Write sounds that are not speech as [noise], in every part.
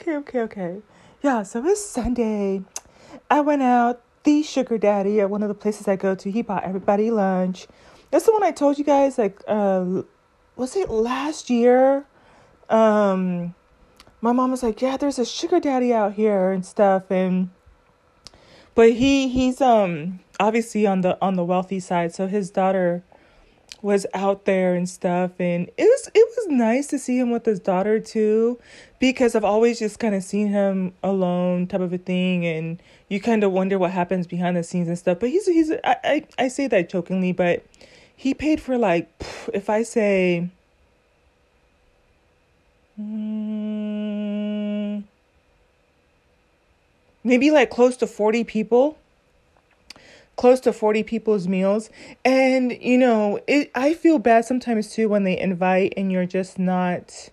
okay, okay, okay. Yeah, so it's Sunday. I went out. The sugar daddy at one of the places I go to, he bought everybody lunch. That's the one I told you guys, like, uh, was it last year? Um, my mom was like, yeah, there's a sugar daddy out here and stuff. And, but he, he's, um, obviously on the, on the wealthy side. So his daughter, was out there and stuff and it was it was nice to see him with his daughter too because I've always just kind of seen him alone type of a thing and you kind of wonder what happens behind the scenes and stuff but he's he's I I, I say that jokingly but he paid for like if I say mm, maybe like close to 40 people close to 40 people's meals. And you know it i feel bad sometimes too when they invite and you're just not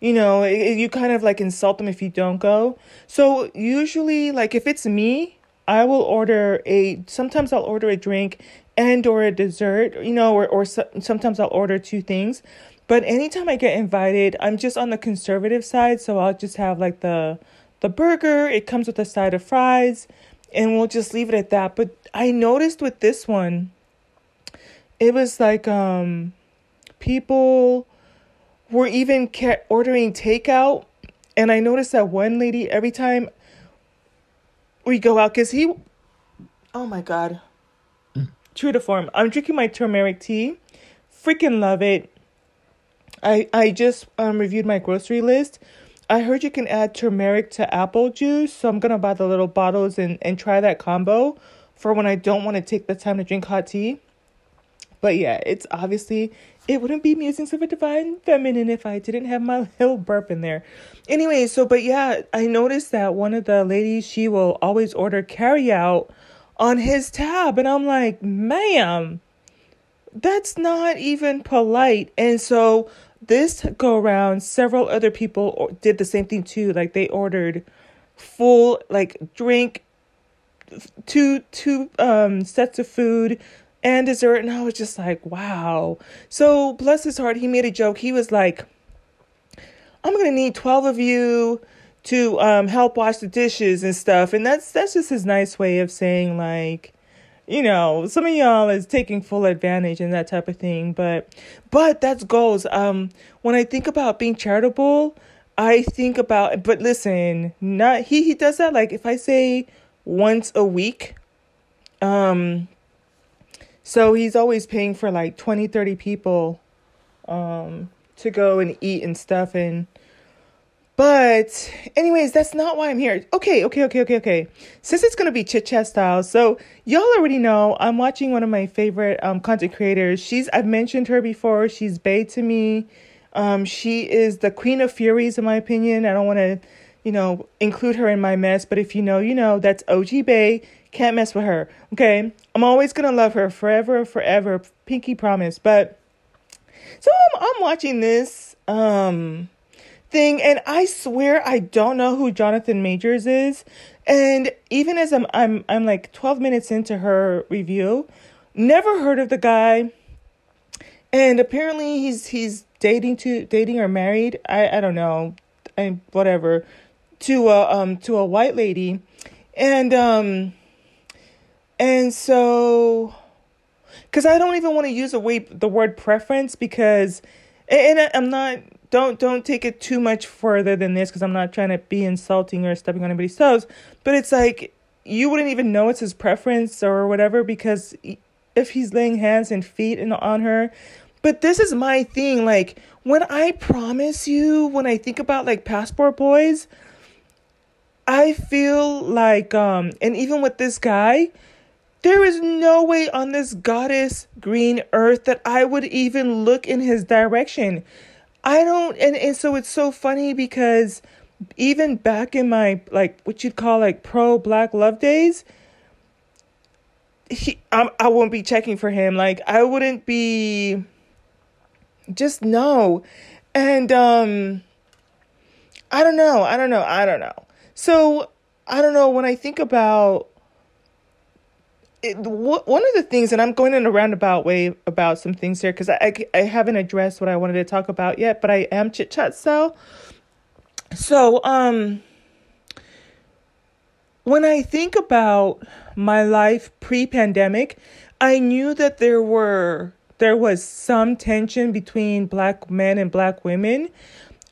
you know it, you kind of like insult them if you don't go. So usually like if it's me i will order a sometimes i'll order a drink and or a dessert you know or, or so, sometimes i'll order two things. But anytime i get invited i'm just on the conservative side. So i'll just have like the the burger. It comes with a side of fries and we'll just leave it at that. But I noticed with this one, it was like um, people were even ordering takeout, and I noticed that one lady every time we go out, cause he, oh my god, mm. true to form. I'm drinking my turmeric tea, freaking love it. I I just um reviewed my grocery list I heard you can add turmeric to apple juice, so I'm gonna buy the little bottles and, and try that combo for when I don't want to take the time to drink hot tea. But yeah, it's obviously it wouldn't be musings of a divine feminine if I didn't have my [laughs] little burp in there. Anyway, so but yeah, I noticed that one of the ladies she will always order carry out on his tab, and I'm like, ma'am, that's not even polite. And so this go around, several other people did the same thing too. Like they ordered full like drink, two two um sets of food and dessert, and I was just like, wow. So bless his heart, he made a joke. He was like, I'm gonna need twelve of you to um help wash the dishes and stuff, and that's that's just his nice way of saying like you know, some of y'all is taking full advantage and that type of thing. But but that's goals. Um when I think about being charitable, I think about but listen, not he he does that like if I say once a week. Um so he's always paying for like 20, 30 people um to go and eat and stuff and but, anyways, that's not why I'm here. Okay, okay, okay, okay, okay. Since it's gonna be chit chat style, so y'all already know I'm watching one of my favorite um content creators. She's I've mentioned her before. She's Bay to me. Um, she is the queen of furies, in my opinion. I don't want to, you know, include her in my mess, but if you know, you know. That's OG Bay. Can't mess with her. Okay, I'm always gonna love her forever, forever. Pinky promise. But so I'm I'm watching this. Um thing and I swear I don't know who Jonathan Majors is. And even as I'm I'm I'm like 12 minutes into her review, never heard of the guy. And apparently he's he's dating to dating or married. I I don't know. I whatever to a um to a white lady. And um and so cuz I don't even want to use the way the word preference because and I'm not don't don't take it too much further than this because I'm not trying to be insulting or stepping on anybody's toes. But it's like you wouldn't even know it's his preference or whatever because if he's laying hands and feet in, on her. But this is my thing. Like when I promise you, when I think about like passport boys, I feel like um and even with this guy, there is no way on this goddess green earth that I would even look in his direction. I don't, and, and so it's so funny because even back in my, like, what you'd call like pro black love days, he, I, I won't be checking for him. Like, I wouldn't be, just no. And, um, I don't know. I don't know. I don't know. So, I don't know. When I think about it, one of the things, and I'm going in a roundabout way about some things here because I, I, I haven't addressed what I wanted to talk about yet, but I am chit chat style. so um when I think about my life pre-pandemic, I knew that there were there was some tension between black men and black women.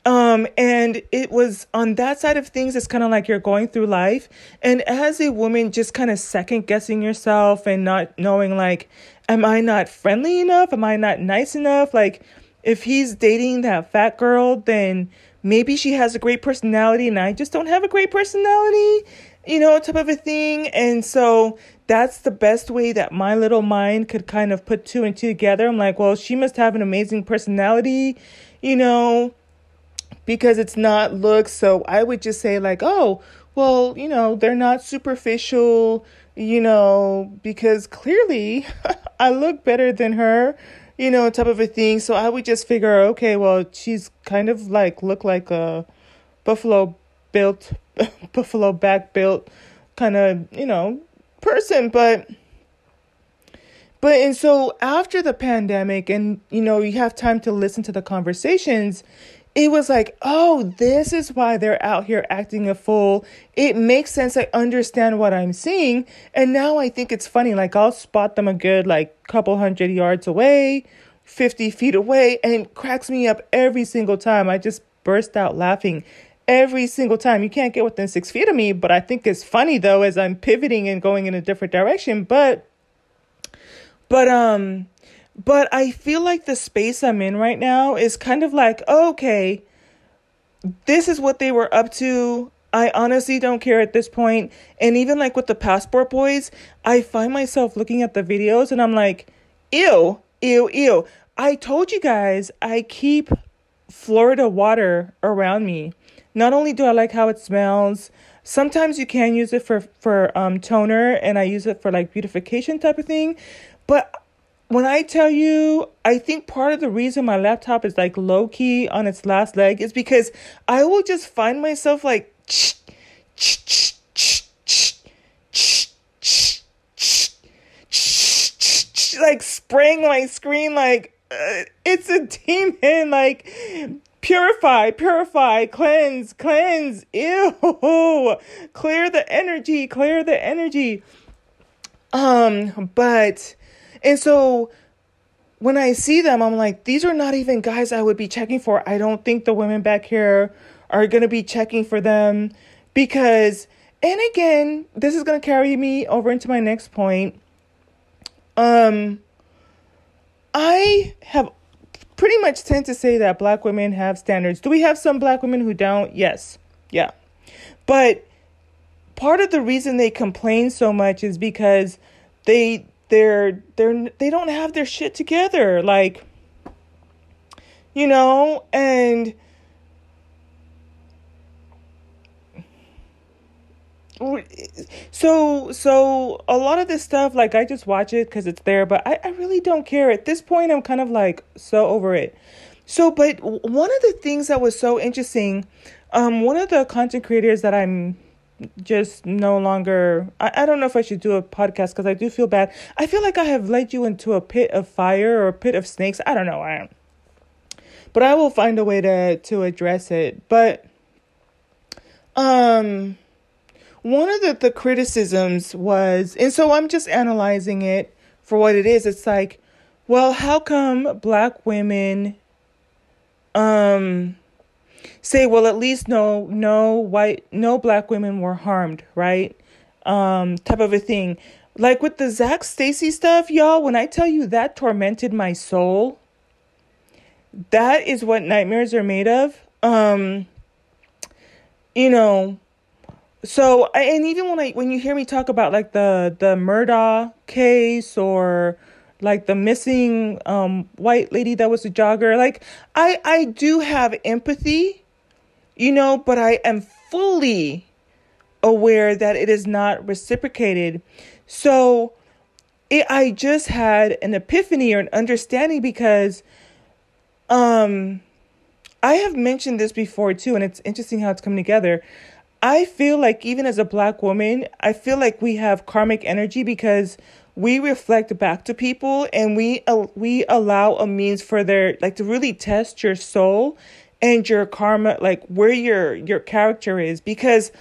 Um, and it was on that side of things, it's kind of like you're going through life. And as a woman, just kind of second guessing yourself and not knowing, like, am I not friendly enough? Am I not nice enough? Like, if he's dating that fat girl, then maybe she has a great personality and I just don't have a great personality, you know, type of a thing. And so that's the best way that my little mind could kind of put two and two together. I'm like, well, she must have an amazing personality, you know, because it's not looks. So I would just say, like, oh, well, you know, they're not superficial, you know, because clearly [laughs] I look better than her you know, type of a thing. So I would just figure, okay, well, she's kind of like look like a buffalo built, [laughs] buffalo back built kind of, you know, person, but but and so after the pandemic and you know you have time to listen to the conversations it was like, oh, this is why they're out here acting a fool. It makes sense. I understand what I'm seeing. And now I think it's funny. Like, I'll spot them a good, like, couple hundred yards away, 50 feet away, and it cracks me up every single time. I just burst out laughing every single time. You can't get within six feet of me, but I think it's funny, though, as I'm pivoting and going in a different direction. But, but, um, but I feel like the space I'm in right now is kind of like, okay, this is what they were up to. I honestly don't care at this point. And even like with the passport boys, I find myself looking at the videos and I'm like, ew, ew, ew. I told you guys I keep Florida water around me. Not only do I like how it smells, sometimes you can use it for for um toner and I use it for like beautification type of thing, but when I tell you, I think part of the reason my laptop is like low key on its last leg is because I will just find myself like like spraying my screen like uh, it's a demon like purify purify cleanse cleanse ew clear the energy clear the energy um but and so when I see them, I'm like, these are not even guys I would be checking for. I don't think the women back here are going to be checking for them because, and again, this is going to carry me over into my next point. Um, I have pretty much tend to say that black women have standards. Do we have some black women who don't? Yes. Yeah. But part of the reason they complain so much is because they they're they're they don't have their shit together like you know and so so a lot of this stuff like i just watch it because it's there but I, I really don't care. At this point i'm kind of like so over it. So but one of the things that was so interesting um one of the content creators that i'm just no longer I, I don't know if I should do a podcast because I do feel bad. I feel like I have led you into a pit of fire or a pit of snakes. I don't know. I don't. But I will find a way to to address it. But um one of the, the criticisms was and so I'm just analyzing it for what it is. It's like, well, how come black women um say, well, at least no, no white, no black women were harmed, right? Um, type of a thing. Like with the Zac Stacy stuff, y'all, when I tell you that tormented my soul, that is what nightmares are made of. Um, you know, so and even when I when you hear me talk about like the the Murdaugh case or like the missing um white lady that was a jogger, like I I do have empathy you know, but I am fully aware that it is not reciprocated. So it, I just had an epiphany or an understanding because um I have mentioned this before too, and it's interesting how it's coming together. I feel like even as a black woman, I feel like we have karmic energy because we reflect back to people and we uh, we allow a means for their like to really test your soul and your karma, like where your your character is because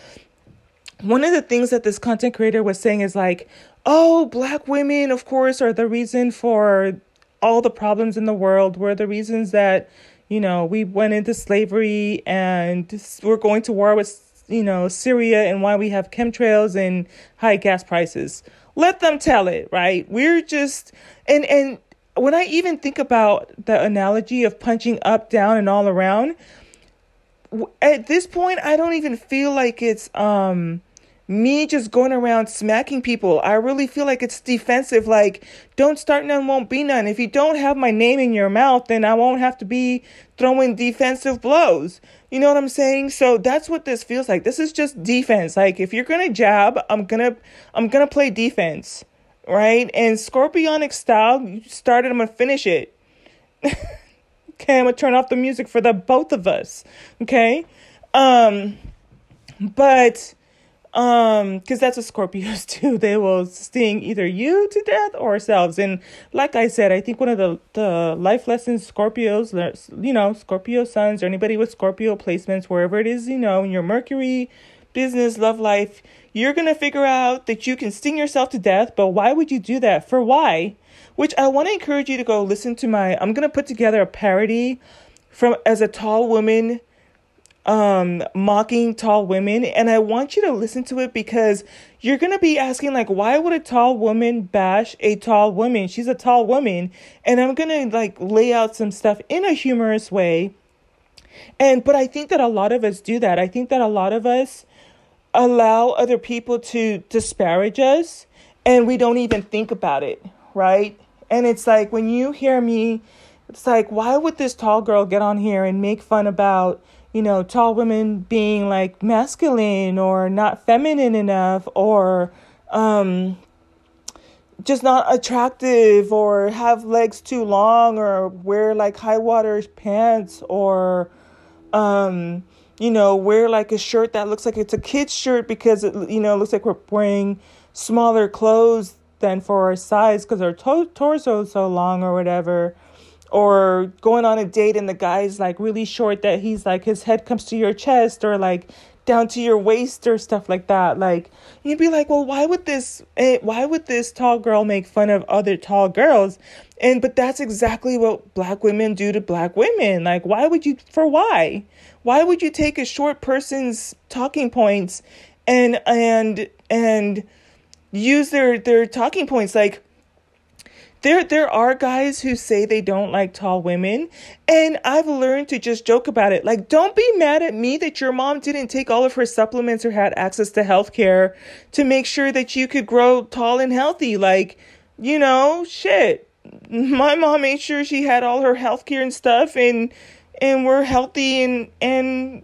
one of the things that this content creator was saying is like, "Oh, black women of course are the reason for all the problems in the world. We're the reasons that, you know, we went into slavery and we're going to war with you know, Syria and why we have chemtrails and high gas prices. Let them tell it, right? We're just and and when I even think about the analogy of punching up, down, and all around, at this point, I don't even feel like it's um me just going around smacking people. I really feel like it's defensive. Like, don't start none, won't be none. If you don't have my name in your mouth, then I won't have to be throwing defensive blows. You know what I'm saying? So that's what this feels like. This is just defense. Like, if you're gonna jab, I'm gonna, I'm gonna play defense right? And Scorpionic style, you started, I'm gonna finish it. [laughs] okay, I'm gonna turn off the music for the both of us. Okay? Um but um because that's what scorpios [laughs] do they will sting either you to death or ourselves and like i said i think one of the the life lessons scorpios you know scorpio suns or anybody with scorpio placements wherever it is you know in your mercury business love life you're to figure out that you can sting yourself to death, but why would you do that? For why? Which I want to encourage you to go listen to my I'm to put together a parody from as a tall woman um mocking tall women and I want you to listen to it because you're going to be asking like why would a tall woman bash a tall woman? She's a tall woman and I'm going to like lay out some stuff in a humorous way. And but I think that a lot of us do that. I think that a lot of us allow other people to disparage us and we don't even think about it, right? And it's like when you hear me, it's like, why would this tall girl get on here and make fun about, you know, tall women being like masculine or not feminine enough or um, just not attractive or have legs too long or wear like high water pants or um, you know, wear like a shirt that looks like it's a kid's shirt because it, you know, looks like we're wearing smaller clothes than for our size because our to- torso is so long or whatever. Or going on a date and the guy's like really short that he's like his head comes to your chest or like down to your waist or stuff like that. Like you'd be like, well, why would this? Eh, why would this tall girl make fun of other tall girls? And but that's exactly what black women do to black women. Like, why would you? For why? Why would you take a short person's talking points and and and use their their talking points like there there are guys who say they don't like tall women and I've learned to just joke about it. Like don't be mad at me that your mom didn't take all of her supplements or had access to health care to make sure that you could grow tall and healthy. Like, you know, shit. My mom made sure she had all her health care and stuff and and we're healthy and and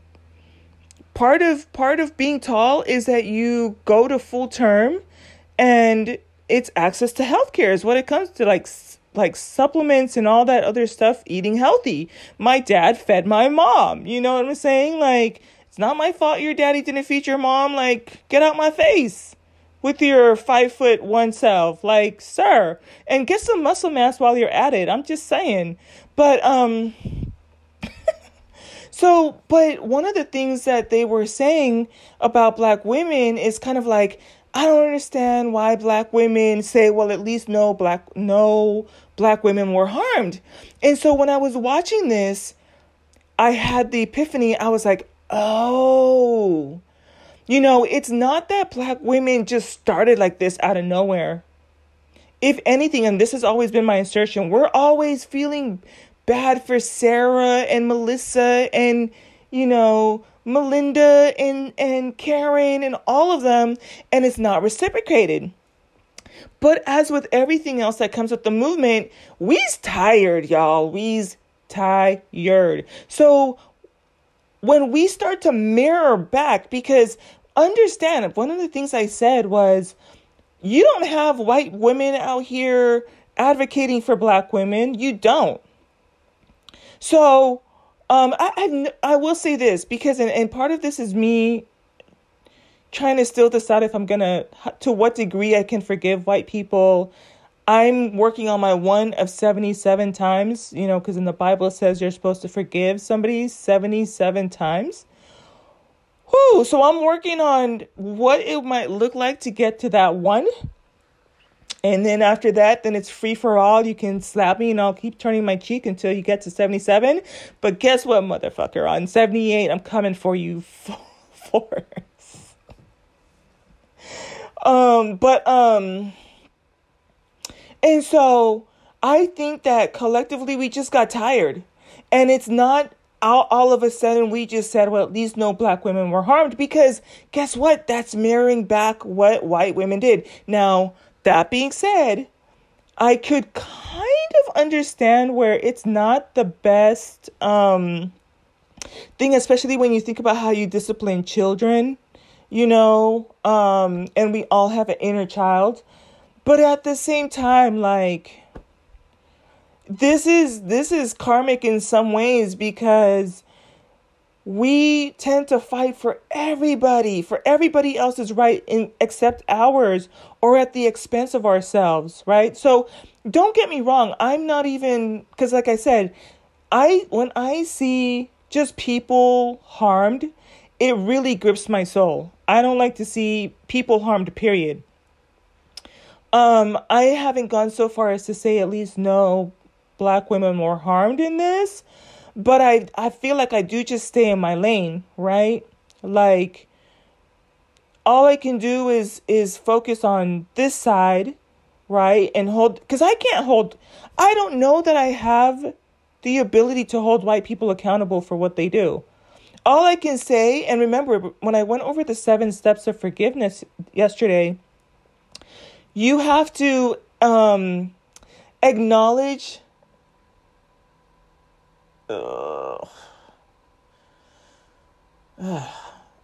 part of part of being tall is that you go to full term and it's access to healthcare is what it comes to like like supplements and all that other stuff eating healthy. My dad fed my mom you know what i'm saying? Like it's not my fault your daddy didn't feed your mom like get out my face with your five foot one self. Like sir and get some muscle mass while you're at it. I'm just saying. But um [laughs] so, but one of the things that they were saying about black women is kind of like, I don't understand why black women say, well, at least no black no black women were harmed. And so when I was watching this, I had the epiphany. I was like, oh, you know, it's not that black women just started like this out of nowhere. If anything, and this has always been my assertion, we're always feeling bad for Sarah and Melissa and, you know, Melinda and, and Karen and all of them, and it's not reciprocated. But as with everything else that comes with the movement, we's tired, y'all. We's tired. So when we start to mirror back, because understand, one of the things I said was, you don't have white women out here advocating for black women. You don't. So, um, I, I, I will say this because, and, and part of this is me trying to still decide if I'm gonna, to what degree I can forgive white people. I'm working on my one of 77 times, you know, because in the Bible it says you're supposed to forgive somebody 77 times. Whew, so I'm working on what it might look like to get to that one. And then after that, then it's free for all. You can slap me and I'll keep turning my cheek until you get to 77. But guess what, motherfucker? On 78, I'm coming for you [laughs] force. um, but um and so I think that collectively we just got tired. And it's not all, all of a sudden we just said, well, at least no black women were harmed because guess what? That's mirroring back what white women did. Now, that being said, I could kind of understand where it's not the best um, thing, especially when you think about how you discipline children, you know, um, and we all have an inner child. But at the same time, like, this is this is karmic in some ways because we tend to fight for everybody, for everybody else's right in except ours or at the expense of ourselves, right? So don't get me wrong, I'm not even cuz like I said, I when I see just people harmed, it really grips my soul. I don't like to see people harmed, period. Um, I haven't gone so far as to say at least no black women were harmed in this but I I feel like I do just stay in my lane, right? Like all I can do is is focus on this side, right? And hold cuz I can't hold I don't know that I have the ability to hold white people accountable for what they do. All I can say and remember when I went over the 7 steps of forgiveness yesterday, you have to um acknowledge [sighs]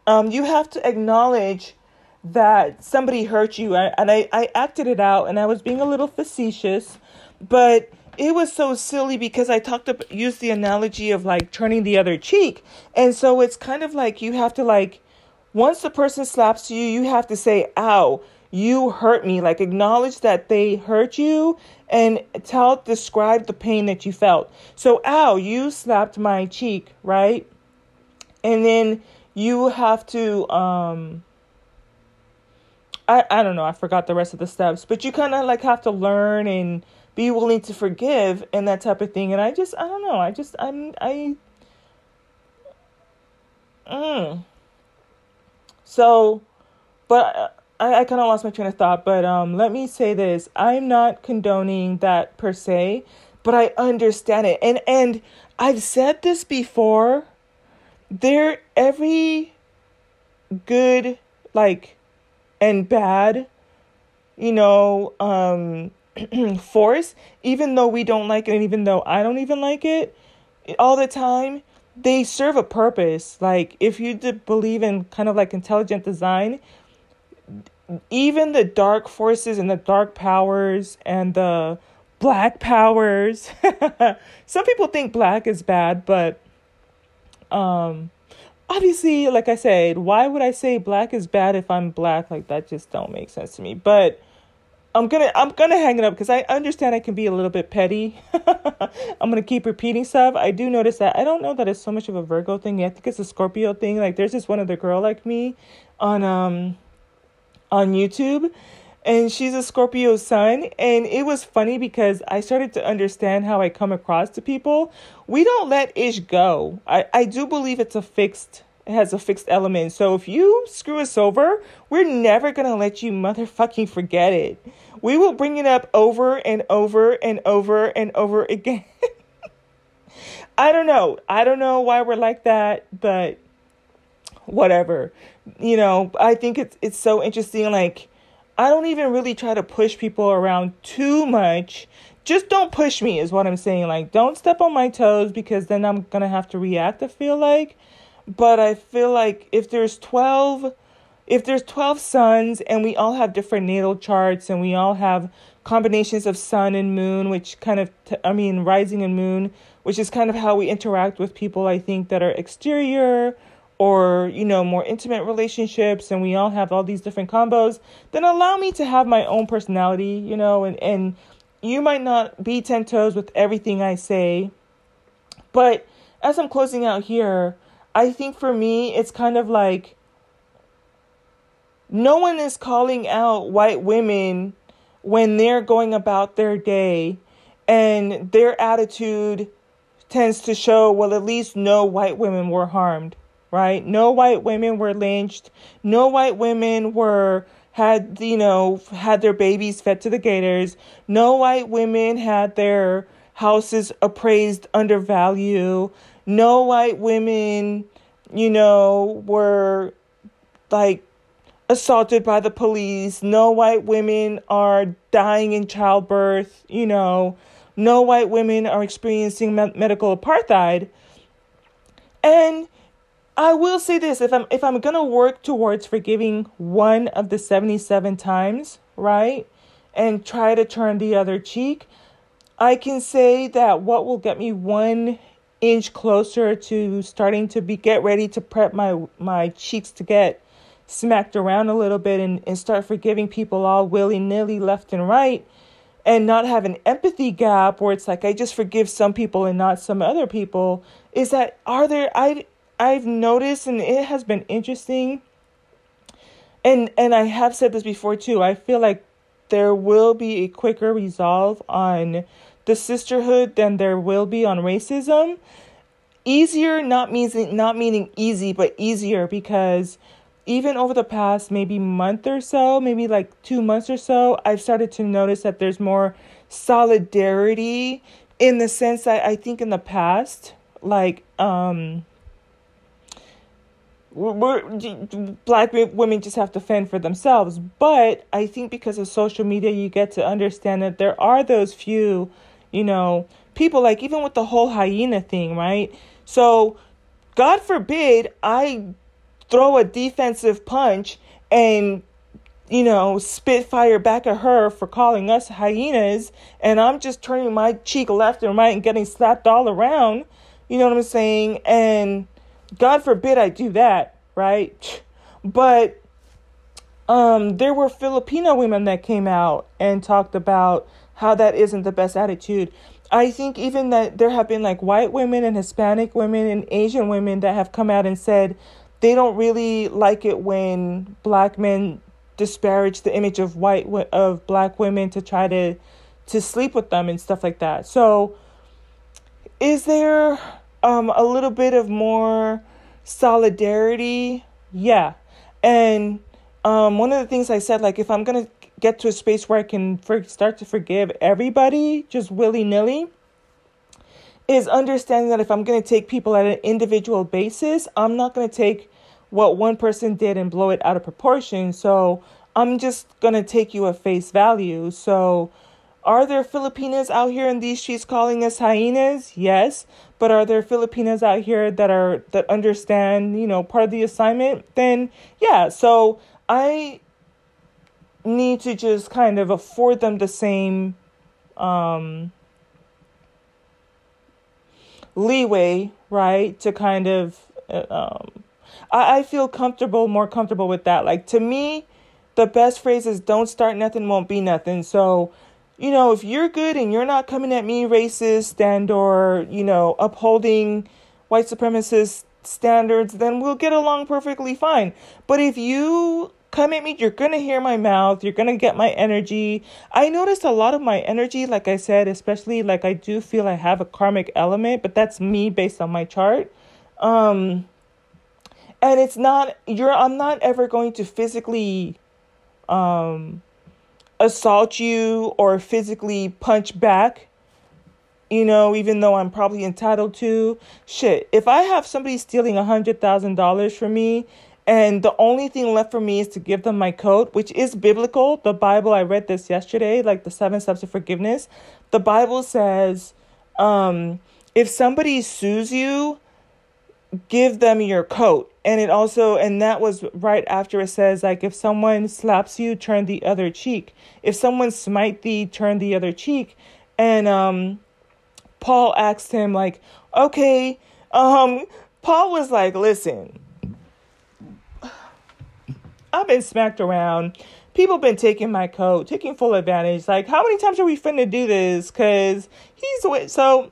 um, you have to acknowledge that somebody hurt you. And I, I acted it out and I was being a little facetious, but it was so silly because I talked about, used the analogy of like turning the other cheek. And so it's kind of like you have to like, once the person slaps you, you have to say, ow you hurt me. Like acknowledge that they hurt you and tell describe the pain that you felt. So ow you slapped my cheek right? And then you have to um i i don't know. I forgot the rest of the steps. But you kind of like have to learn and be willing to forgive and that type of thing. And i just i don't know. I just i'm i mm. so but uh, I, I kind of lost my train of thought, but um, let me say this: I'm not condoning that per se, but I understand it, and and I've said this before. There, every good like and bad, you know, um, [clears throat] force, even though we don't like it, and even though I don't even like it, all the time, they serve a purpose. Like if you believe in kind of like intelligent design, even the dark forces and the dark powers and the black powers. [laughs] Some people think black is bad, but um obviously like I said, why would I say black is bad if I'm black? Like that just don't make sense to me. But I'm gonna I'm gonna hang it up because I understand I can be a little bit petty. [laughs] I'm gonna keep repeating stuff. I do notice that I don't know that it's so much of a Virgo thing. I think it's a Scorpio thing. Like there's this one other girl like me on um on YouTube and she's a Scorpio sun. And it was funny because I started to understand how I come across to people. We don't let ish go. I, I do believe it's a fixed, it has a fixed element. So if you screw us over, we're never going to let you motherfucking forget it. We will bring it up over and over and over and over [laughs] again. I don't know. I don't know why we're like that, but whatever. You know, I think it's it's so interesting like I don't even really try to push people around too much. Just don't push me is what I'm saying. Like don't step on my toes because then I'm going to have to react I feel like. But I feel like if there's 12 if there's 12 suns and we all have different natal charts and we all have combinations of sun and moon which kind of t- I mean rising and moon which is kind of how we interact with people I think that are exterior or you know more intimate relationships and we all have all these different combos then allow me to have my own personality you know and and you might not be 10 toes with everything i say but as i'm closing out here i think for me it's kind of like no one is calling out white women when they're going about their day and their attitude tends to show well at least no white women were harmed right? No white women were lynched. No white women were had you know had their babies fed to the gators. No white women had their houses appraised under value no white women you know were like assaulted by the police. No white women are dying in childbirth you know. No white women are experiencing me- medical apartheid. And I will say this, if I'm if I'm going to work towards forgiving one of the 77 times, right? And try to turn the other cheek, I can say that what will get me one inch closer to starting to be get ready to prep my my cheeks to get smacked around a little bit and, and start forgiving people all willy-nilly left and right and not have an empathy gap where it's like I just forgive some people and not some other people is that are there I I've noticed and it has been interesting and and I have said this before too. I feel like there will be a quicker resolve on the sisterhood than there will be on racism. Easier not means not meaning easy, but easier because even over the past maybe month or so, maybe like two months or so, I've started to notice that there's more solidarity in the sense that I think in the past, like, um, black women just have to fend for themselves. But I think because of social media, you get to understand that there are those few, you know, people like even with the whole hyena thing, right? So, God forbid I throw a defensive punch and you know, spit fire back at her for calling us hyenas, and I'm just turning my cheek left and right and getting slapped all around. You know what I'm saying? And God forbid I do that, right? But um, there were Filipino women that came out and talked about how that isn't the best attitude. I think even that there have been like white women and Hispanic women and Asian women that have come out and said they don't really like it when black men disparage the image of white of black women to try to to sleep with them and stuff like that. So is there um, a little bit of more solidarity? Yeah. And um, one of the things I said, like, if I'm going to get to a space where I can for- start to forgive everybody just willy nilly, is understanding that if I'm going to take people at an individual basis, I'm not going to take what one person did and blow it out of proportion. So I'm just going to take you at face value. So are there Filipinas out here in these streets calling us hyenas? Yes. But are there Filipinas out here that are that understand, you know, part of the assignment? Then yeah. So I need to just kind of afford them the same um leeway, right? To kind of uh, um I, I feel comfortable, more comfortable with that. Like to me, the best phrase is don't start nothing, won't be nothing. So, you know, if you're good and you're not coming at me racist and or, you know, upholding white supremacist standards, then we'll get along perfectly fine. But if you come at me, you're going to hear my mouth, you're going to get my energy. I noticed a lot of my energy, like I said, especially like I do feel I have a karmic element, but that's me based on my chart. Um, and it's not you're I'm not ever going to physically um assault you or physically punch back you know even though I'm probably entitled to shit if I have somebody stealing a hundred thousand dollars from me and the only thing left for me is to give them my coat, which is biblical. The Bible, I read this yesterday, like the seven steps of forgiveness. The Bible says, um, if somebody sues you, give them your coat and it also and that was right after it says like if someone slaps you turn the other cheek if someone smite thee turn the other cheek and um paul asked him like okay um paul was like listen I've been smacked around. People been taking my coat, taking full advantage. Like, how many times are we finna do this? Cause he's with so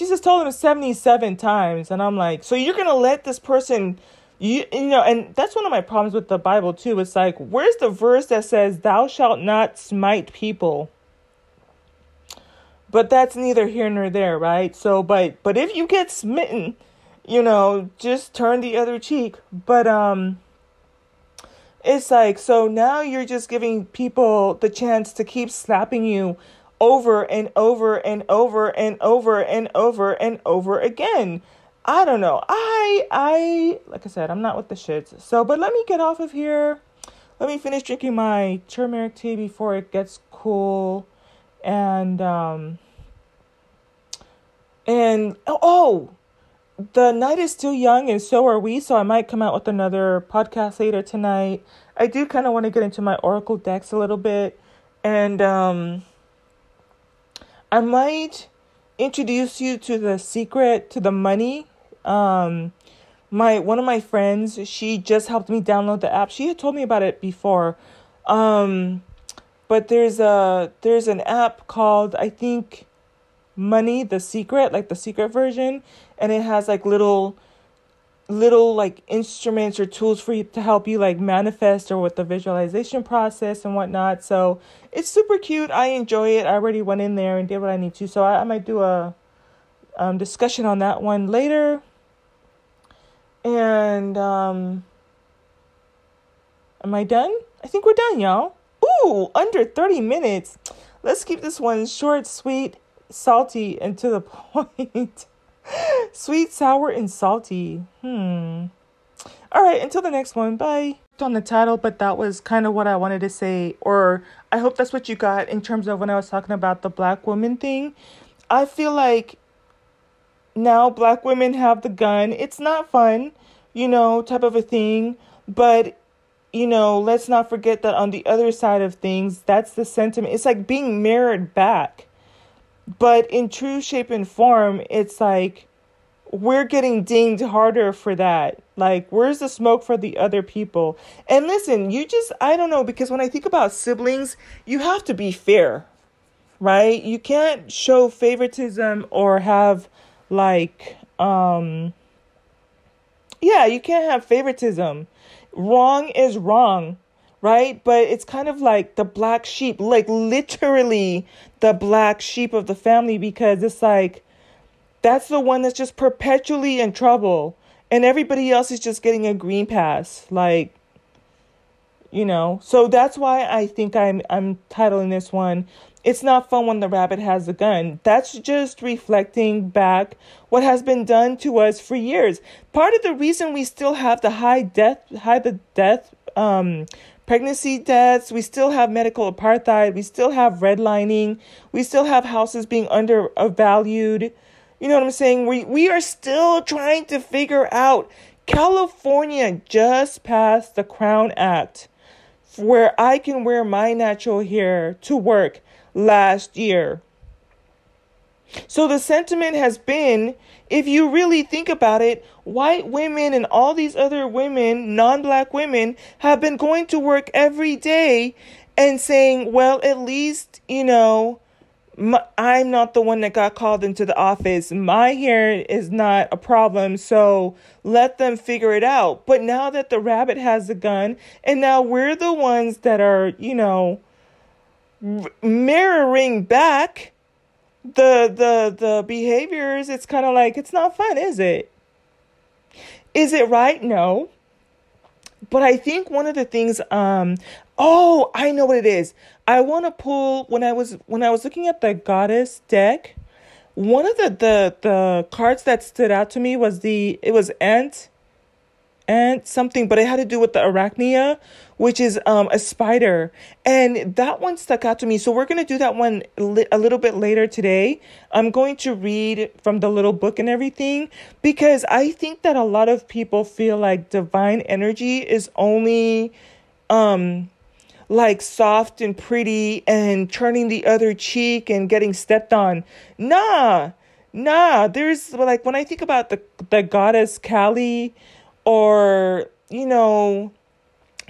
Jesus told him 77 times. And I'm like, so you're gonna let this person you you know, and that's one of my problems with the Bible too. It's like, where's the verse that says, Thou shalt not smite people? But that's neither here nor there, right? So but but if you get smitten, you know, just turn the other cheek. But um it's like so now you're just giving people the chance to keep slapping you over and over and over and over and over and over again. I don't know. I I like I said, I'm not with the shits. So, but let me get off of here. Let me finish drinking my turmeric tea before it gets cool. And um and oh, the night is still young and so are we, so I might come out with another podcast later tonight. I do kind of want to get into my oracle decks a little bit and um I might introduce you to the secret to the money. Um my one of my friends, she just helped me download the app. She had told me about it before. Um but there's a there's an app called I think Money the Secret, like the secret version, and it has like little little like instruments or tools for you to help you like manifest or with the visualization process and whatnot. So it's super cute. I enjoy it. I already went in there and did what I need to. So I, I might do a um, discussion on that one later. And um, am I done? I think we're done, y'all. Ooh, under 30 minutes. Let's keep this one short, sweet, salty, and to the [laughs] point. [laughs] Sweet, sour, and salty. Hmm. All right, until the next one. Bye. On the title, but that was kind of what I wanted to say, or I hope that's what you got in terms of when I was talking about the black woman thing. I feel like now black women have the gun. It's not fun, you know, type of a thing, but you know, let's not forget that on the other side of things, that's the sentiment. It's like being mirrored back. But in true shape and form, it's like we're getting dinged harder for that. Like, where's the smoke for the other people? And listen, you just, I don't know, because when I think about siblings, you have to be fair, right? You can't show favoritism or have, like, um, yeah, you can't have favoritism. Wrong is wrong right? But it's kind of like the black sheep, like literally the black sheep of the family, because it's like that's the one that's just perpetually in trouble, and everybody else is just getting a green pass, like you know. So that's why I think I'm I'm titling this one. It's not fun when the rabbit has a gun. That's just reflecting back what has been done to us for years. Part of the reason we still have the high death, high the death um, pregnancy deaths, we still have medical apartheid, we still have redlining, we still have houses being undervalued. You know what I'm saying? We we are still trying to figure out California just passed the Crown Act where I can wear my natural hair to work last year. So the sentiment has been if you really think about it, white women and all these other women, non black women, have been going to work every day and saying, well, at least, you know, my, I'm not the one that got called into the office. My hair is not a problem, so let them figure it out. But now that the rabbit has the gun, and now we're the ones that are, you know, mirroring back the the the behaviors it's kind of like it's not fun is it? Is it right? No. But i think one of the things um oh i know what it is. I want to pull when i was when i was looking at the goddess deck one of the the the cards that stood out to me was the it was ant and something, but it had to do with the arachnia, which is um, a spider. And that one stuck out to me. So we're going to do that one li- a little bit later today. I'm going to read from the little book and everything because I think that a lot of people feel like divine energy is only um like soft and pretty and turning the other cheek and getting stepped on. Nah. Nah, there's like when I think about the the goddess Kali or, you know,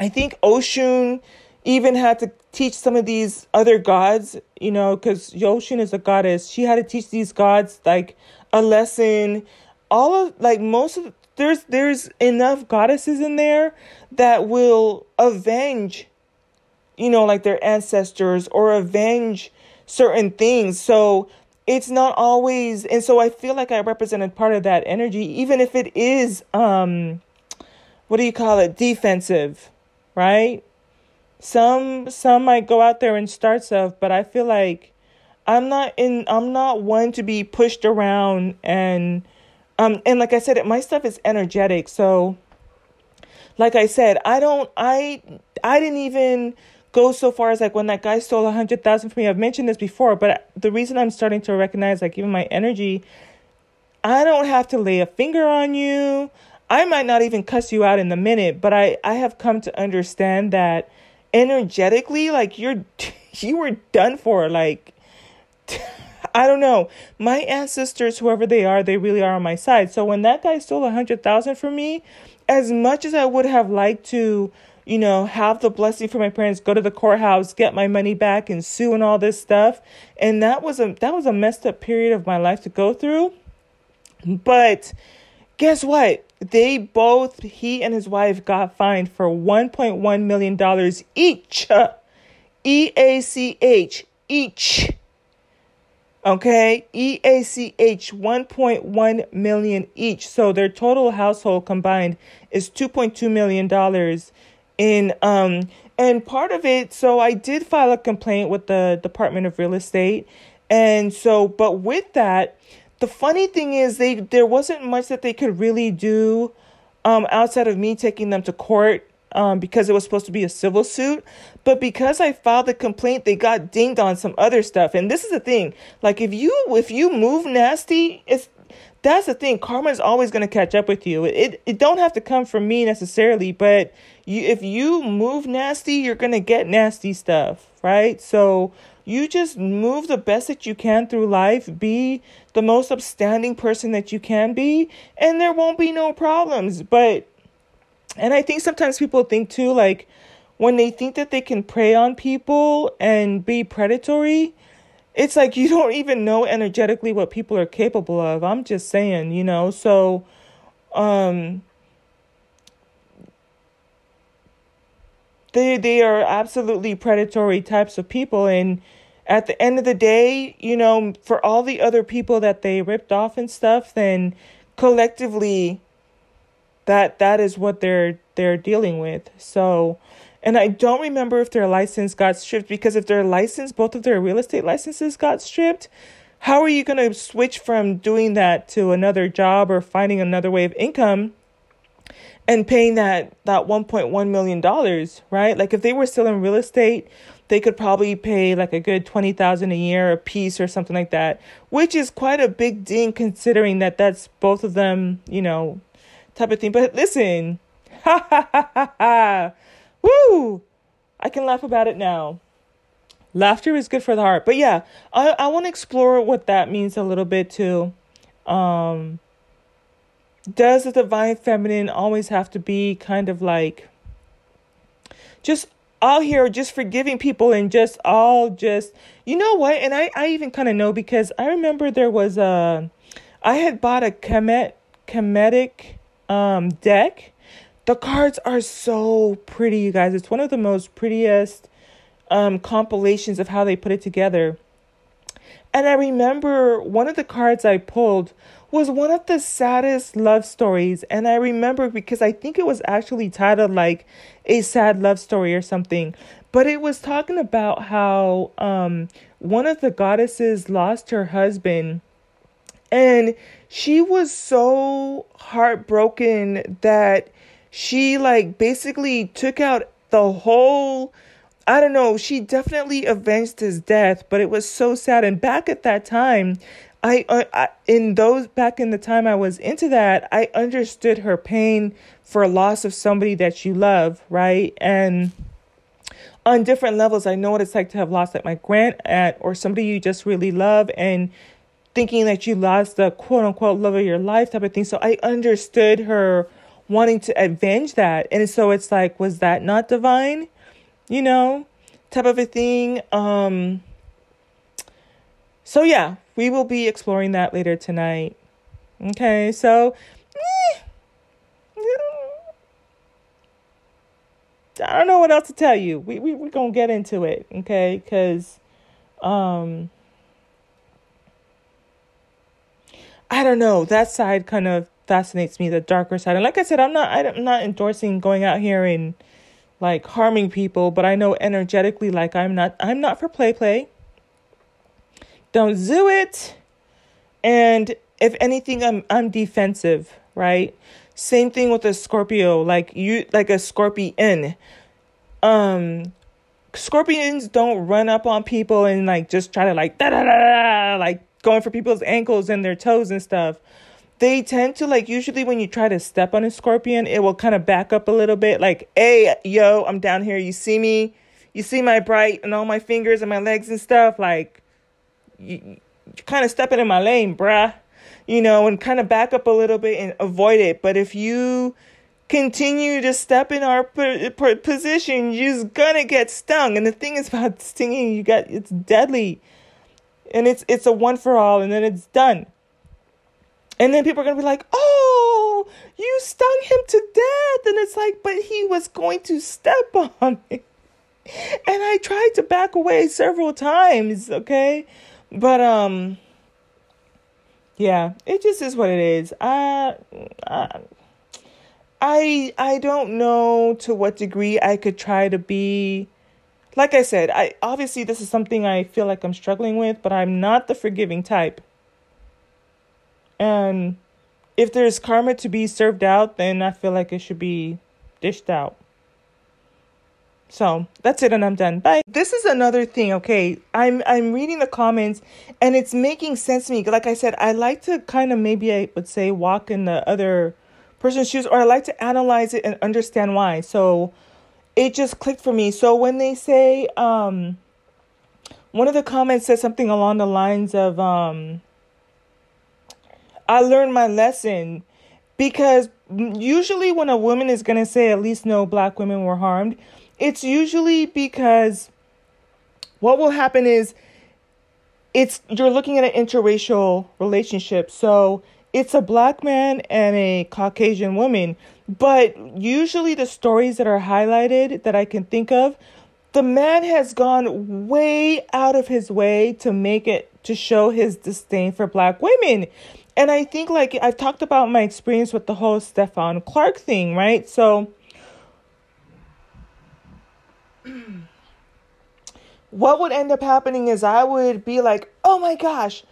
I think Oshun even had to teach some of these other gods, you know, because Oshun is a goddess. She had to teach these gods like a lesson. All of like most of there's there's enough goddesses in there that will avenge, you know, like their ancestors or avenge certain things. So it's not always and so I feel like I represented part of that energy, even if it is um what do you call it, defensive, right? Some some might go out there and start stuff, but I feel like I'm not in I'm not one to be pushed around and um and like I said my stuff is energetic. So like I said, I don't I I didn't even go so far as like when that guy stole a hundred thousand from me. I've mentioned this before, but the reason I'm starting to recognize like even my energy, I don't have to lay a finger on you. I might not even cuss you out in the minute, but I I have come to understand that energetically, like you're [laughs] you were done for. Like [laughs] I don't know. My ancestors, whoever they are, they really are on my side. So when that guy stole a hundred thousand from me, as much as I would have liked to, you know, have the blessing from my parents, go to the courthouse, get my money back, and sue and all this stuff, and that was a that was a messed up period of my life to go through. But guess what? They both, he and his wife, got fined for $1.1 million each. [laughs] E A C H, each. Okay, E A C H 1.1 million each. So their total household combined is 2.2 million dollars in um and part of it so I did file a complaint with the Department of Real Estate and so but with that the funny thing is they there wasn't much that they could really do um, outside of me taking them to court um, because it was supposed to be a civil suit. But because I filed the complaint, they got dinged on some other stuff. And this is the thing: like if you if you move nasty, it's that's the thing. Karma is always going to catch up with you. It, it don't have to come from me necessarily, but you if you move nasty, you're going to get nasty stuff, right? So you just move the best that you can through life, be the most upstanding person that you can be, and there won't be no problems. But, and I think sometimes people think too, like, when they think that they can prey on people and be predatory, it's like you [laughs] don't even know energetically what people are capable of. I'm just saying, you know, so, um, they they are absolutely predatory types of people and at the end of the day, you know, for all the other people that they ripped off and stuff, then collectively that that is what they're they're dealing with. So and I don't remember if their license got stripped because if their license, both of their real estate licenses got stripped, how are you going to switch from doing that to another job or finding another way of income and paying that that 1.1 million dollars, right? Like if they were still in real estate, they could probably pay like a good 20,000 a year a piece or something like that, which is quite a big ding considering that that's both of them, you know, type of thing. But listen, ha ha ha ha ha. Woo! I can laugh about it now. Laughter is good for the heart. But yeah, I, I want to explore what that means a little bit too. Um, does the divine feminine always have to be kind of like just all here just forgiving people and just all just you know what? And i i even kind of know because i remember there was a i had bought a Kemet Kemetic um deck. The cards are so pretty you guys. It's one of the most prettiest um compilations of how they put it together and i remember one of the cards i pulled was one of the saddest love stories. And I remember because I think it was actually titled like a sad love story or something. But it was talking about how um, one of the goddesses lost her husband. And she was so heartbroken that she like basically took out the whole I don't know, she definitely avenged his death, but it was so sad. And back at that time, I, uh, I in those back in the time I was into that, I understood her pain for loss of somebody that you love, right? And on different levels, I know what it's like to have lost like my grand aunt or somebody you just really love and thinking that you lost the quote unquote love of your life type of thing. So I understood her wanting to avenge that. And so it's like, was that not divine? You know, type of a thing. Um, so yeah, we will be exploring that later tonight. Okay, so eh, I don't know what else to tell you. We we we're gonna get into it, okay? Because um I don't know. That side kind of fascinates me, the darker side. And like I said, I'm not I'm not endorsing going out here and like harming people, but I know energetically like I'm not I'm not for play play. Don't do it. And if anything I'm I'm defensive, right? Same thing with a Scorpio, like you like a scorpion. Um scorpions don't run up on people and like just try to like da da da da like going for people's ankles and their toes and stuff. They tend to like usually when you try to step on a scorpion, it will kind of back up a little bit, like, hey, yo, I'm down here. You see me? You see my bright and all my fingers and my legs and stuff? Like, you, you kind of stepping in my lane, bruh. You know, and kind of back up a little bit and avoid it. But if you continue to step in our position, you're gonna get stung. And the thing is about [laughs] stinging, you got it's deadly and it's it's a one for all and then it's done and then people are going to be like oh you stung him to death. And it's like but he was going to step [laughs] on me and i tried to back away several times okay? But um yeah it just is what it is. I i i, I don't know to what degree i could try to be like I said, I obviously this is something I feel like I'm struggling with, but I'm not the forgiving type. And if there's karma to be served out, then I feel like it should be dished out. So that's it, and I'm done. Bye. This is another thing. Okay, I'm I'm reading the comments, and it's making sense to me. Like I said, I like to kind of maybe I would say walk in the other person's shoes, or I like to analyze it and understand why. So it just clicked for me. So when they say, um, one of the comments said something along the lines of, um, I learned my lesson because usually when a woman is going to say at least no black women were harmed, it's usually because what will happen is it's you're looking at an interracial relationship. So it's a black man and a Caucasian woman. But usually, the stories that are highlighted that I can think of, the man has gone way out of his way to make it to show his disdain for black women. And I think, like, I've talked about my experience with the whole Stephon Clark thing, right? So, [clears throat] what would end up happening is I would be like, oh my gosh,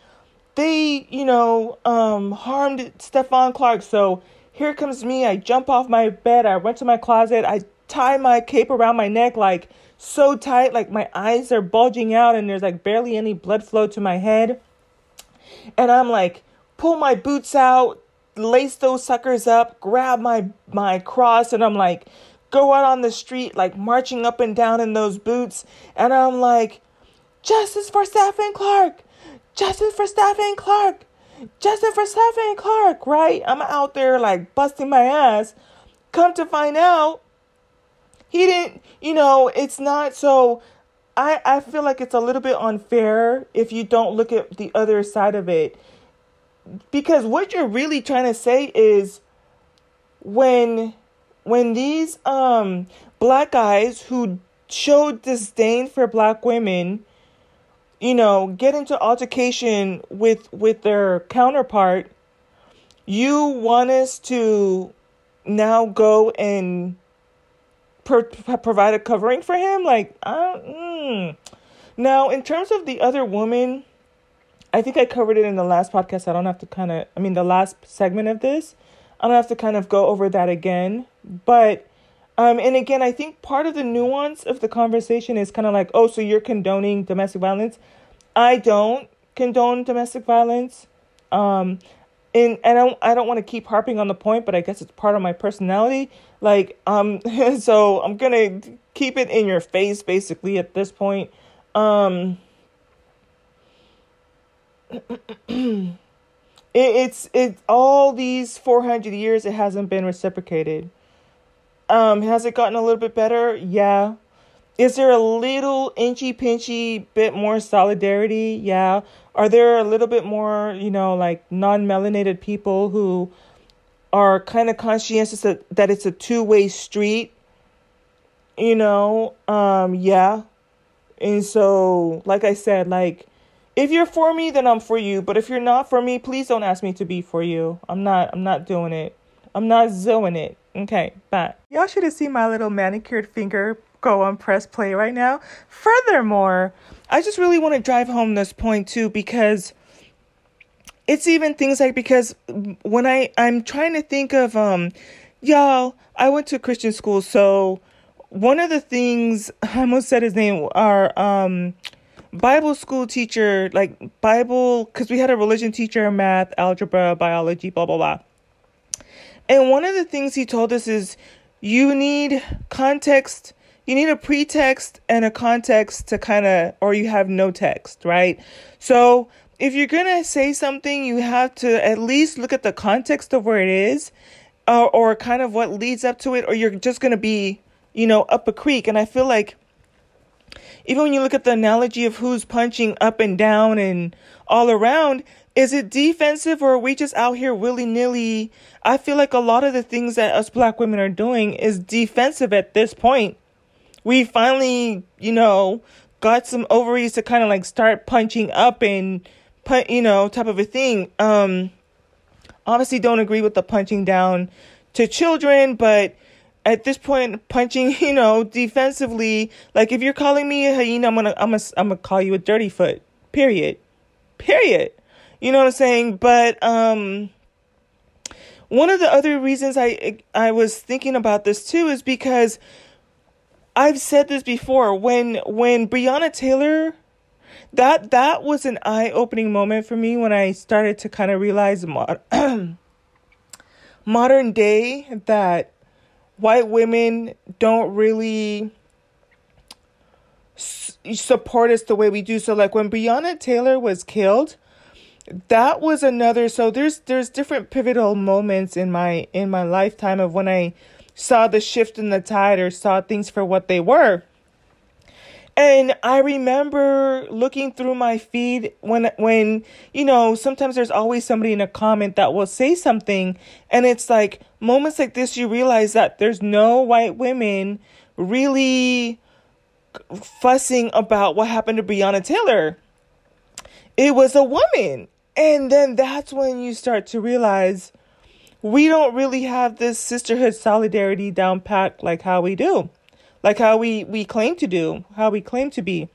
they, you know, um, harmed Stephon Clark. So here comes me. I jump off my bed. I went to my closet. I tie my cape around my neck like so tight, like my eyes are bulging out and there's like barely any blood flow to my head. And I'm like, pull my boots out, lace those suckers up, grab my my cross, and I'm like, go out on the street, like marching up and down in those boots. And I'm like, justice for Stephon Clark, justice for Stephon Clark. Justin for Stephon Clark, right? I'm out there like busting my ass. Come to find out, he didn't, you know, it's not so. I, I feel like it's a little bit unfair if you don't look at the other side of it. Because what you're really trying to say is when when these um black guys who showed disdain for black women you know, get into altercation with with their counterpart, you want us to now go and per- provide a covering for him? Like, uh, mm. now in terms of the other woman, I think I covered it in the last podcast. I don't have to kind of, I mean, the last segment of this. I don't have to kind of go over that again, but. Um, and again, I think part of the nuance of the conversation is kind of like, oh, so you're condoning domestic violence. I don't condone domestic violence. Um, and, and I don't, I don't want to keep harping on the point, but I guess it's part of my personality. Like, um, [laughs] so I'm gonna keep it in your face basically at this point. Um, [clears throat] It, it's it all these 400 years it hasn't been reciprocated. Um, has it gotten a little bit better? Yeah. Is there a little inchy pinchy bit more solidarity? Yeah. Are there a little bit more, you know, like non melanated people who are kind of conscientious that, that it's a two way street? You know, um, yeah. And so, like I said, like if you're for me, then I'm for you. But if you're not for me, please don't ask me to be for you. I'm not I'm not doing it. I'm not zoing it. Okay, bye. Y'all should have seen my little manicured finger go on press play right now. Furthermore, I just really want to drive home this point too because it's even things like because when I I'm trying to think of um y'all, I went to Christian school, so one of the things [laughs] I almost said his name are um Bible school teacher, like Bible, because we had a religion teacher, math, algebra, biology, blah blah blah. And one of the things he told us is you need context, you need a pretext and a context to kind of, or you have no text, right? So if you're going to say something, you have to at least look at the context of where it is uh, or kind of what leads up to it, or you're just going to be, you know, up a creek. And I feel like even when you look at the analogy of who's punching up and down and all around, is it defensive or are we just out here willy nilly? I feel like a lot of the things that us black women are doing is defensive at this point. We finally, you know, got some ovaries to kind of like start punching up and put, you know, type of a thing. Um, obviously don't agree with the punching down to children, but at this point, punching, [laughs] you know, defensively, like if you're calling me a hyena, I'm gonna, I'm gonna, I'm gonna call you a dirty foot. Period. Period. You know what I'm saying? But um one of the other reasons I I was thinking about this too is because I've said this before when when Breonna Taylor that that was an eye-opening moment for me when I started to kind of realize mod- [clears throat] modern day that white women don't really support us the way we do. So like when Breonna Taylor was killed, that was another so there's there's different pivotal moments in my in my lifetime of when I saw the shift in the tide or saw things for what they were. And I remember looking through my feed when when you know sometimes there's always somebody in a comment that will say something and it's like moments like this you realize that there's no white women really fussing about what happened to Breonna Taylor. It was a woman and then that's when you start to realize we don't really have this sisterhood solidarity down pat like how we do, like how we, we claim to do, how we claim to be.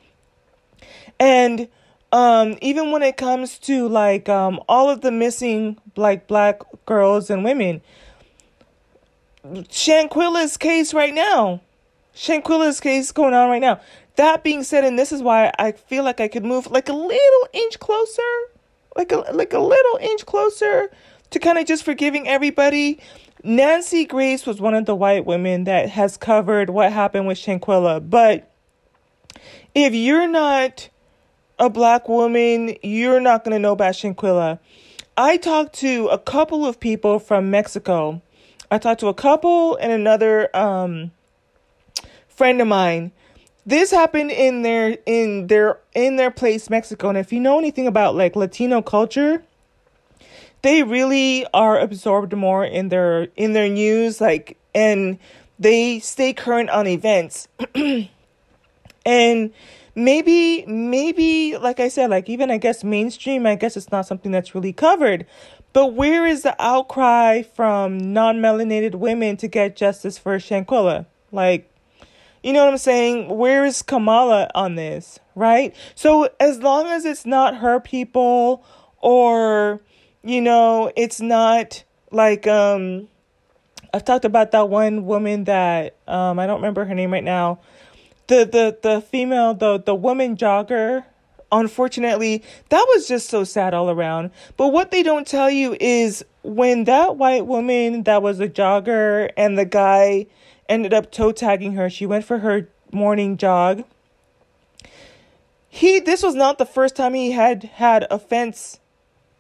And um, even when it comes to like um, all of the missing like black girls and women, Shanquella's case right now, Shanquella's case going on right now. That being said, and this is why I feel like I could move like a little inch closer like a like a little inch closer to kind of just forgiving everybody. Nancy Grace was one of the white women that has covered what happened with Shanquella. But if you're not a black woman, you're not going to know about Shanquella. I talked to a couple of people from Mexico. I talked to a couple and another um, friend of mine. This happened in their in their in their place mexico. And if you know anything about like latino culture they really are absorbed more in their in their news like and they stay current on events. [clears throat] And maybe maybe like i said like even i guess mainstream i guess it's not something that's really covered but where is the outcry from non-melanated women to get justice for shanquella like you know what I'm saying? Where is Kamala on this, right? So as long as it's not her people or you know, it's not like um I've talked about that one woman that um I don't remember her name right now. The the the female the the woman jogger unfortunately that was just so sad all around but what they don't tell you is when that white woman that was a jogger and the guy ended up toe tagging her. She went for her morning jog. He this was not the first time he had had offense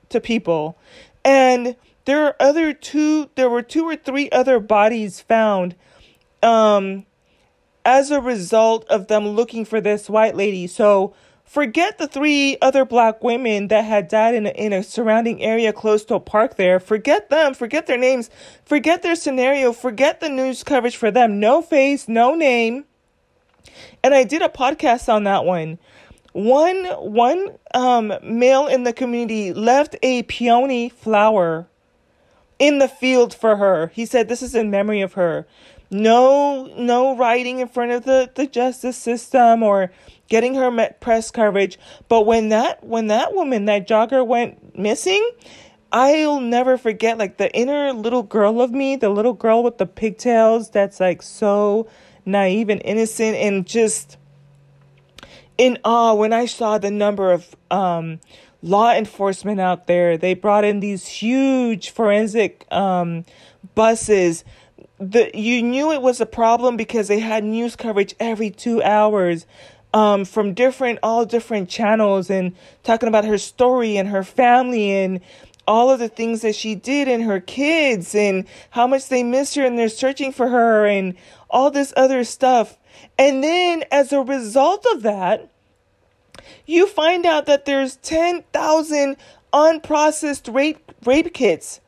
to people. And there are other two there were two or three other bodies found um as a result of them looking for this white lady. So forget the three other black women that had died in a, in a surrounding area close to a park there. Forget them, forget their names, forget their scenario, forget the news coverage for them. No face, no name. And I did a podcast on that one. One one um, male in the community left a peony flower in the field for her. He said this is in memory of her. No no writing in front of the, the justice system or getting her press coverage. But when that when that woman, that jogger went missing, I'll never forget like the inner little girl of me, the little girl with the pigtails that's like so naive and innocent and just in awe when I saw the number of um, law enforcement out there. They brought in these huge forensic um, buses. The you knew it was a problem because they had news coverage every two hours. Um, from different, all different channels, and talking about her story and her family and all of the things that she did and her kids and how much they miss her and they're searching for her and all this other stuff. And then as a result of that, you find out that there's 10,000 unprocessed rape rape kits.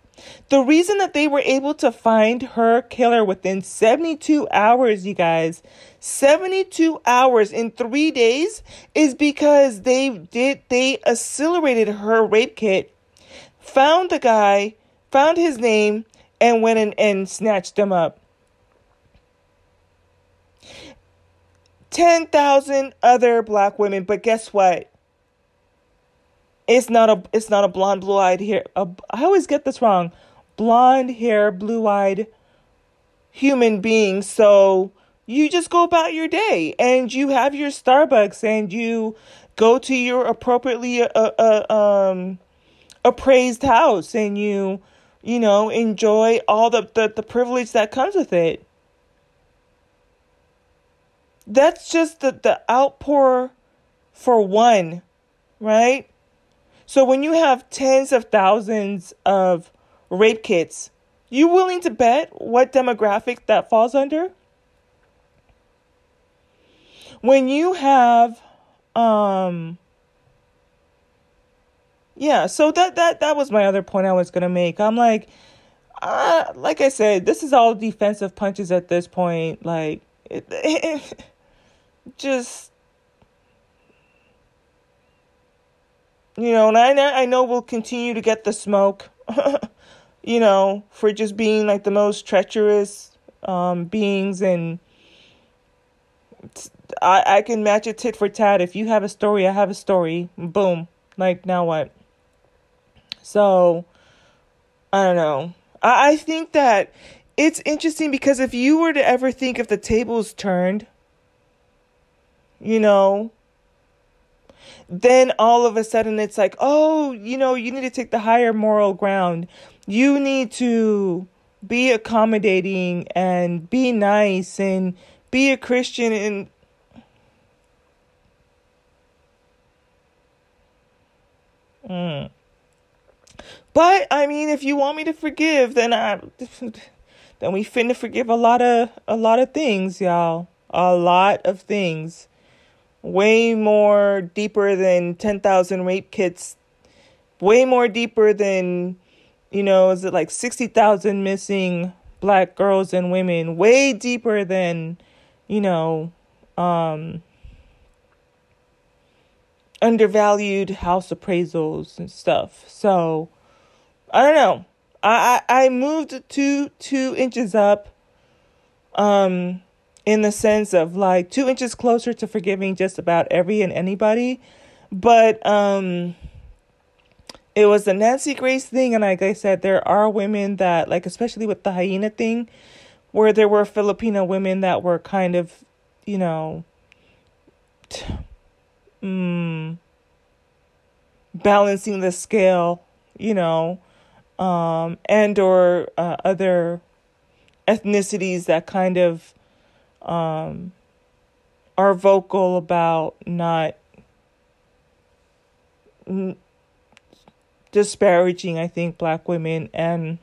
The reason that they were able to find her killer within 72 hours, you guys, 72 hours in 3 days is because they did they accelerated her rape kit, found the guy, found his name and went in and snatched him up. 10,000 other black women, but guess what? It's not a it's not a blonde blue-eyed hair. A, I always get this wrong. Blonde hair, blue-eyed human being. So you just go about your day and you have your Starbucks and you go to your appropriately uh, uh, um appraised house and you you know enjoy all the, the the privilege that comes with it that's just the, the outpour for one, right? So when you have tens of thousands of rape kits, you willing to bet what demographic that falls under? When you have um yeah, so that that that was my other point I was going to make. I'm like uh, like I said, this is all defensive punches at this point like it, [laughs] it, just you know, and I I know we'll continue to get the smoke, [laughs] you know, for just being like the most treacherous um, beings, and I I can match it tit for tat. If you have a story, I have a story. Boom. Like now what? So I don't know. I I think that it's interesting because if you were to ever think if the tables turned you know, then all of a sudden it's like, oh, you know, you need to take the higher moral ground. You need to be accommodating and be nice and be a Christian and mm. But I mean, if you want me to forgive, then I then we finna forgive a lot of a lot of things, y'all. A lot of things way more deeper than 10,000 rape kits, way more deeper than, you know, is it like 60,000 missing black girls and women, way deeper than, you know, um, undervalued house appraisals and stuff. So, I don't know. I, I, I moved two two inches up. Um, in the sense of like two inches closer to forgiving just about every and anybody. But um it was the Nancy Grace thing, and like I said, there are women that like especially with the hyena thing, where there were Filipino women that were kind of, you know, t- mm, balancing the scale, you know, um, and or uh, other ethnicities that kind of um, are vocal about not disparaging, I think, black women and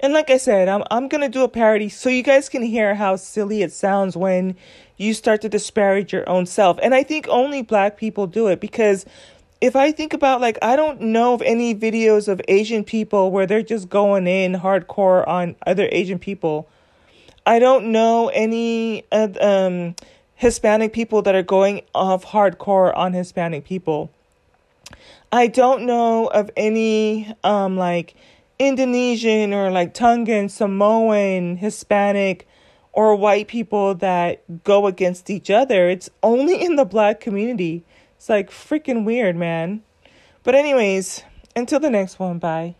and like I said, I'm I'm gonna do a parody so you guys can hear how silly it sounds when you start to disparage your own self. And I think only black people do it because if I think about like I don't know of any videos of Asian people where they're just going in hardcore on other Asian people. I don't know any uh, um, Hispanic people that are going off hardcore on Hispanic people. I don't know of any um like Indonesian or like Tongan, Samoan, Hispanic or white people that go against each other. It's only in the black community. It's like freaking weird, man. But anyways, until the next one, bye.